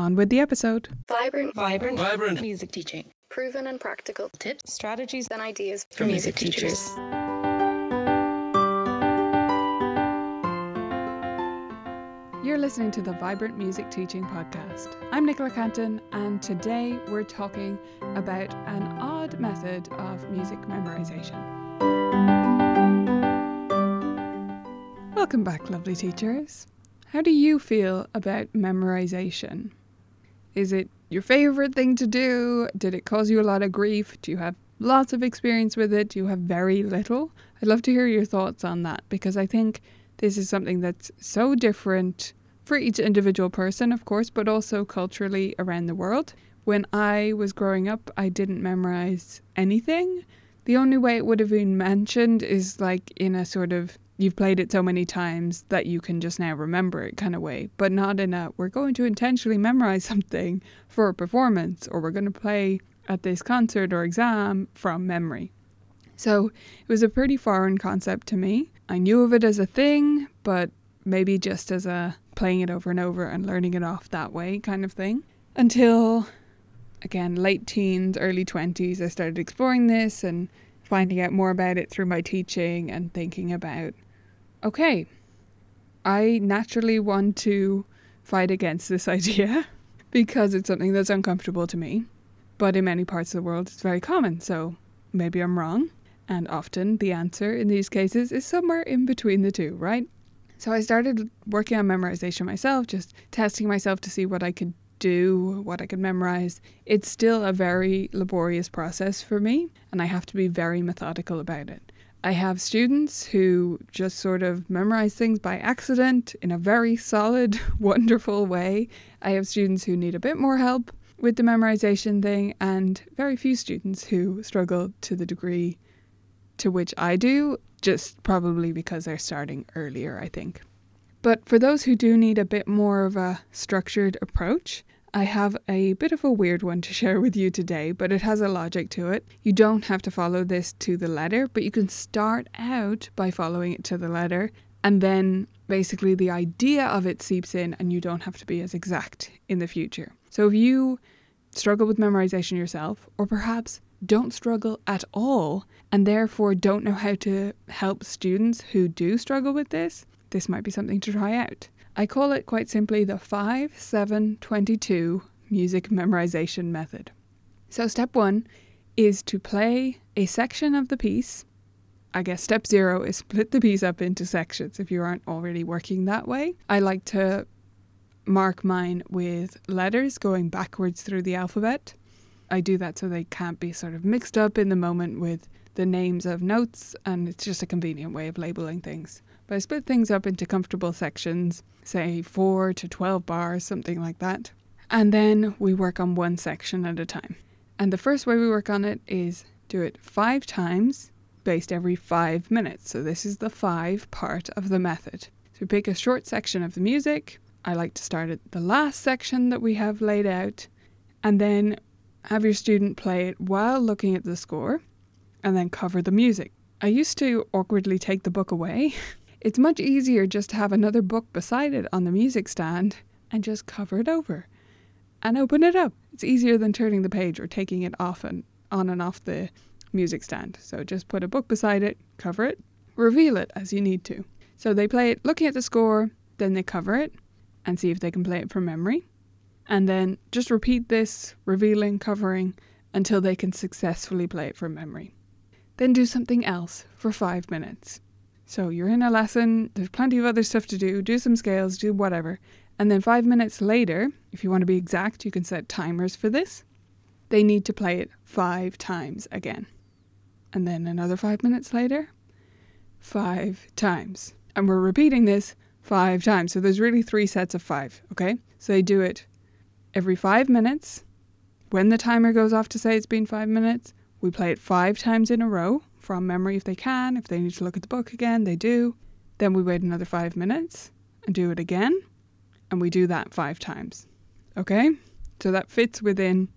On with the episode. Vibrant, Vibrant, vibrant music teaching. proven and practical Tips, strategies and ideas for music teachers. You're listening to the Vibrant Music Teaching Podcast. I'm Nicola Cantan, and today we're talking about an odd method of music memorization. Welcome back, lovely teachers. How do you feel about memorization? Is it your favorite thing to do? Did it cause you a lot of grief? Do you have lots of experience with it? Do you have very little? I'd love to hear your thoughts on that because I think this is something that's so different for each individual person, of course, but also culturally around the world. When I was growing up, I didn't memorize anything. The only way it would have been mentioned is like in a sort of you've played it so many times that you can just now remember it kind of way, but not in a we're going to intentionally memorize something for a performance or we're going to play at this concert or exam from memory. So it was a pretty foreign concept to me. I knew of it as a thing, but maybe just as a playing it over and over and learning it off that way kind of thing. Until, again, late teens, early 20s, I started exploring this and finding out more about it through my teaching and thinking about okay, I naturally want to fight against this idea because it's something that's uncomfortable to me. But in many parts of the world, it's very common, so maybe I'm wrong. And often the answer in these cases is somewhere in between the two, right? So I started working on memorization myself, just testing myself to see what I could do, what I could memorize. It's still a very laborious process for me, and I have to be very methodical about it. I have students who just sort of memorize things by accident in a very solid, wonderful way. I have students who need a bit more help with the memorization thing, and very few students who struggle to the degree to which I do, just probably because they're starting earlier, I think. But for those who do need a bit more of a structured approach, I have a bit of a weird one to share with you today, but it has a logic to it. You don't have to follow this to the letter, but you can start out by following it to the letter, and then basically the idea of it seeps in, and you don't have to be as exact in the future. So if you struggle with memorization yourself, or perhaps don't struggle at all, and therefore don't know how to help students who do struggle with this, this might be something to try out. I call it quite simply the 5 7 22 music memorization method. So, step one is to play a section of the piece. I guess step zero is split the piece up into sections if you aren't already working that way. I like to mark mine with letters going backwards through the alphabet. I do that so they can't be sort of mixed up in the moment with the names of notes, and it's just a convenient way of labeling things. But I split things up into comfortable sections, say 4 to 12 bars, something like that. And then we work on one section at a time. And the first way we work on it is do it five times, based every five minutes. So this is the five part of the method. So pick a short section of the music. I like to start at the last section that we have laid out, and then have your student play it while looking at the score, and then cover the music. I used to awkwardly take the book away. It's much easier just to have another book beside it on the music stand and just cover it over and open it up. It's easier than turning the page or taking it off and on and off the music stand. So just put a book beside it, cover it, reveal it as you need to. So they play it looking at the score, then they cover it and see if they can play it from memory. And then just repeat this, revealing, covering, until they can successfully play it from memory. Then do something else for five minutes. So you're in a lesson, there's plenty of other stuff to do, do some scales, do whatever. And then five minutes later, if you want to be exact, you can set timers for this. They need to play it five times again. And then another five minutes later, five times. And we're repeating this five times. So there's really three sets of five, okay? So they do it every five minutes. When the timer goes off to say it's been five minutes, we play it five times in a row from memory if they can. If they need to look at the book again, they do. Then we wait another five minutes and do it again. And we do that five times. Okay? So that fits within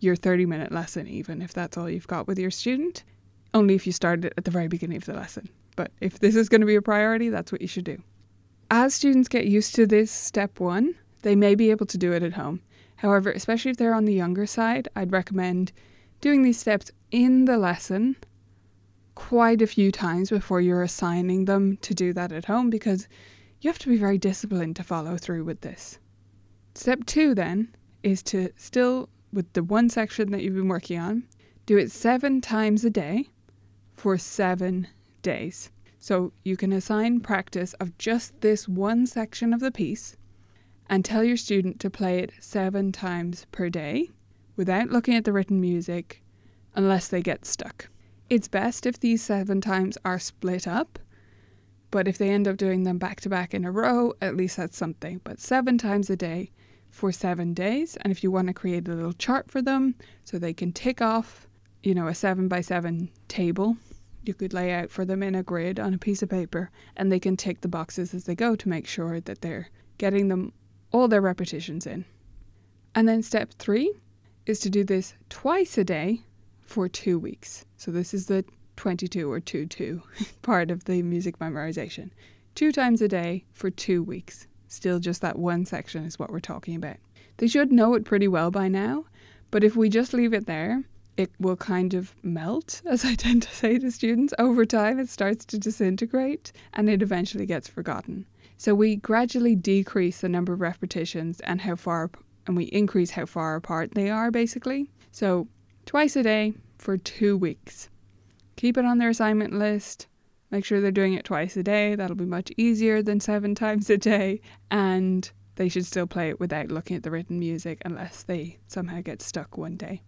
your 30 minute lesson, even if that's all you've got with your student. Only if you started it at the very beginning of the lesson. But if this is going to be a priority, that's what you should do. As students get used to this step one, they may be able to do it at home. However, especially if they're on the younger side, I'd recommend doing these steps in the lesson quite a few times before you're assigning them to do that at home because you have to be very disciplined to follow through with this. Step two then is to still, with the one section that you've been working on, do it seven times a day for seven days. So you can assign practice of just this one section of the piece and tell your student to play it seven times per day without looking at the written music unless they get stuck. It's best if these seven times are split up, but if they end up doing them back to back in a row, at least that's something. But seven times a day for seven days. And if you want to create a little chart for them so they can tick off, you know, a seven by seven table you could lay out for them in a grid on a piece of paper and they can tick the boxes as they go to make sure that they're getting them all their repetitions in. And then step three is to do this twice a day for two weeks. So this is the 22 or 2 2 part of the music memorization. Two times a day for two weeks. Still, just that one section is what we're talking about. They should know it pretty well by now, but if we just leave it there, it will kind of melt, as I tend to say to students. Over time, it starts to disintegrate and it eventually gets forgotten. So we gradually decrease the number of repetitions and how far, and we increase how far apart they are, basically. So twice a day for two weeks. Keep it on their assignment list. Make sure they're doing it twice a day. That'll be much easier than seven times a day. And they should still play it without looking at the written music unless they somehow get stuck one day.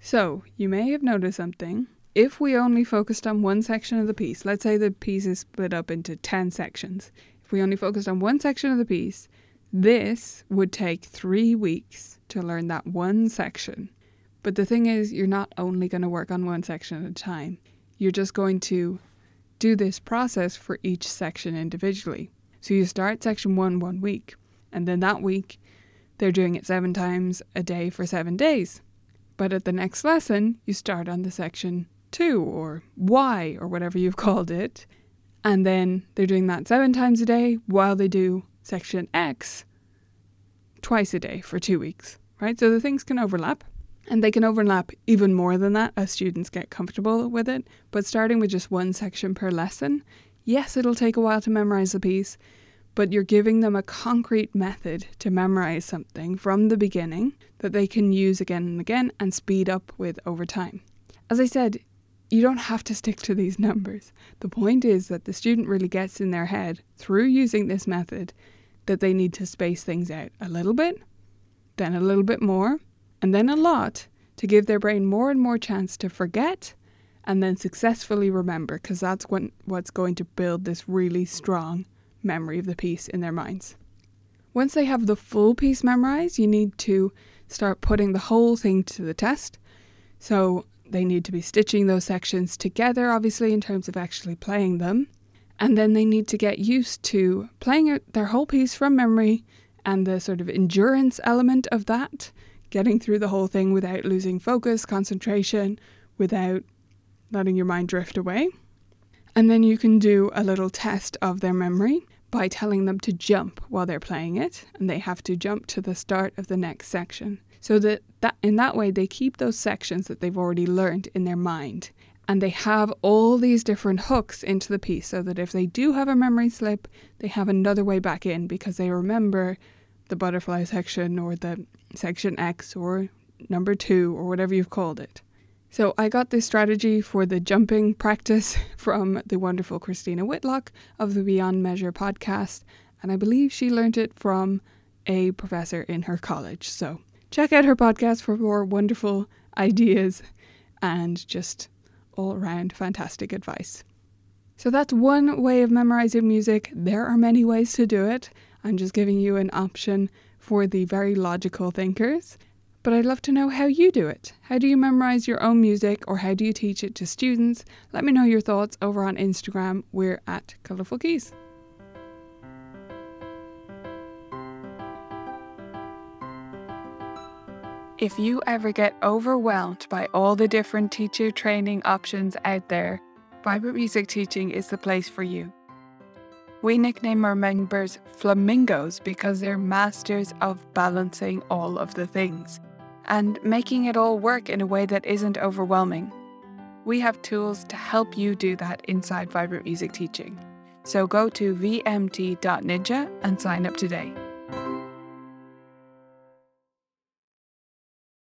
So, you may have noticed something. If we only focused on one section of the piece, let's say the piece is split up into 10 sections. If we only focused on one section of the piece, this would take three weeks to learn that one section. But the thing is, you're not only going to work on one section at a time, you're just going to do this process for each section individually. So you start section one one week, and then that week they're doing it seven times a day for seven days. But at the next lesson, you start on the section 2 or Y or whatever you've called it. And then they're doing that seven times a day while they do section X twice a day for two weeks, right? So the things can overlap. And they can overlap even more than that as students get comfortable with it. But starting with just one section per lesson, yes, it'll take a while to memorize the piece, but you're giving them a concrete method to memorize something from the beginning that they can use again and again and speed up with over time. As I said, you don't have to stick to these numbers. The point is that the student really gets in their head through using this method that they need to space things out a little bit, then a little bit more, and then a lot to give their brain more and more chance to forget and then successfully remember because that's when, what's going to build this really strong memory of the piece in their minds. Once they have the full piece memorized, you need to start putting the whole thing to the test. So they need to be stitching those sections together, obviously, in terms of actually playing them. And then they need to get used to playing their whole piece from memory and the sort of endurance element of that, getting through the whole thing without losing focus, concentration, without letting your mind drift away. And then you can do a little test of their memory by telling them to jump while they're playing it, and they have to jump to the start of the next section. So that, that in that way they keep those sections that they've already learned in their mind. And they have all these different hooks into the piece so that if they do have a memory slip, they have another way back in because they remember the butterfly section or the section X or number two or whatever you've called it. So I got this strategy for the jumping practice from the wonderful Christina Whitlock of the Beyond Measure podcast, and I believe she learned it from a professor in her college. So check out her podcast for more wonderful ideas and just all around fantastic advice. So that's one way of memorizing music. There are many ways to do it. I'm just giving you an option for the very logical thinkers. But I'd love to know how you do it. How do you memorize your own music or how do you teach it to students? Let me know your thoughts over on Instagram. We're at Colourful Keys. If you ever get overwhelmed by all the different teacher training options out there, Vibrant Music Teaching is the place for you. We nickname our members flamingos because they're masters of balancing all of the things and making it all work in a way that isn't overwhelming. We have tools to help you do that inside Vibrant Music Teaching. So go to vmt.ninja and sign up today.